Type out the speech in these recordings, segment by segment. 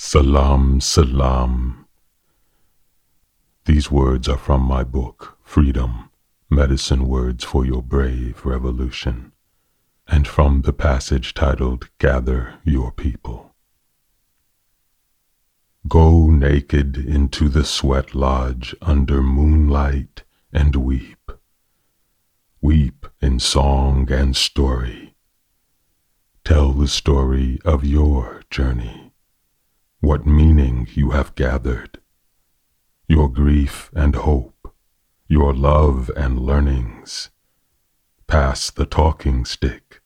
Salam, salam. These words are from my book, Freedom Medicine Words for Your Brave Revolution, and from the passage titled Gather Your People. Go naked into the sweat lodge under moonlight and weep. Weep in song and story. Tell the story of your journey, what meaning you have gathered, your grief and hope, your love and learnings. Pass the talking stick.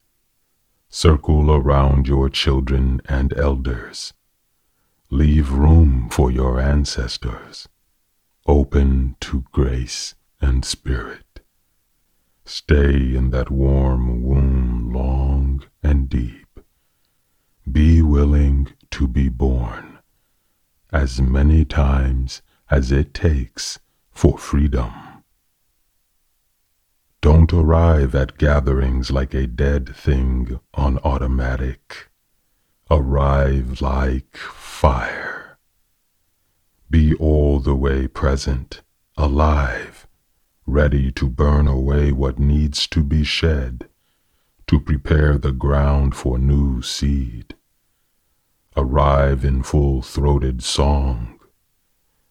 Circle around your children and elders. Leave room for your ancestors. Open to grace and spirit. Stay in that warm womb long and deep. Be willing to be born as many times as it takes for freedom. Don't arrive at gatherings like a dead thing on automatic. Arrive like fire. Be all the way present, alive, ready to burn away what needs to be shed, to prepare the ground for new seed. Arrive in full throated song.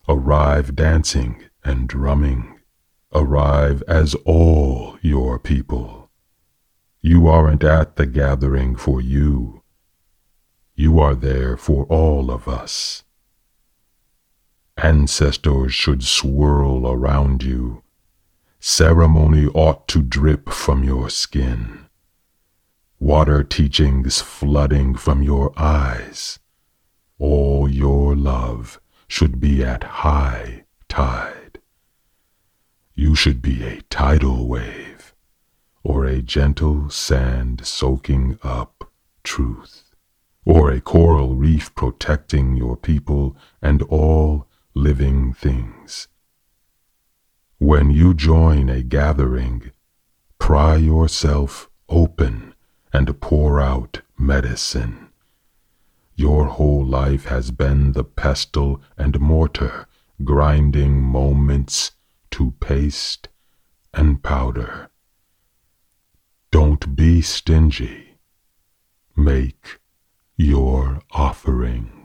Arrive dancing and drumming. Arrive as all your people. You aren't at the gathering for you. You are there for all of us. Ancestors should swirl around you. Ceremony ought to drip from your skin. Water teachings flooding from your eyes. All your love should be at high tide. You should be a tidal wave or a gentle sand soaking up truth or a coral reef protecting your people and all living things. When you join a gathering, pry yourself open and pour out medicine. Your whole life has been the pestle and mortar grinding moments to paste and powder. Don't be stingy. Make your offering.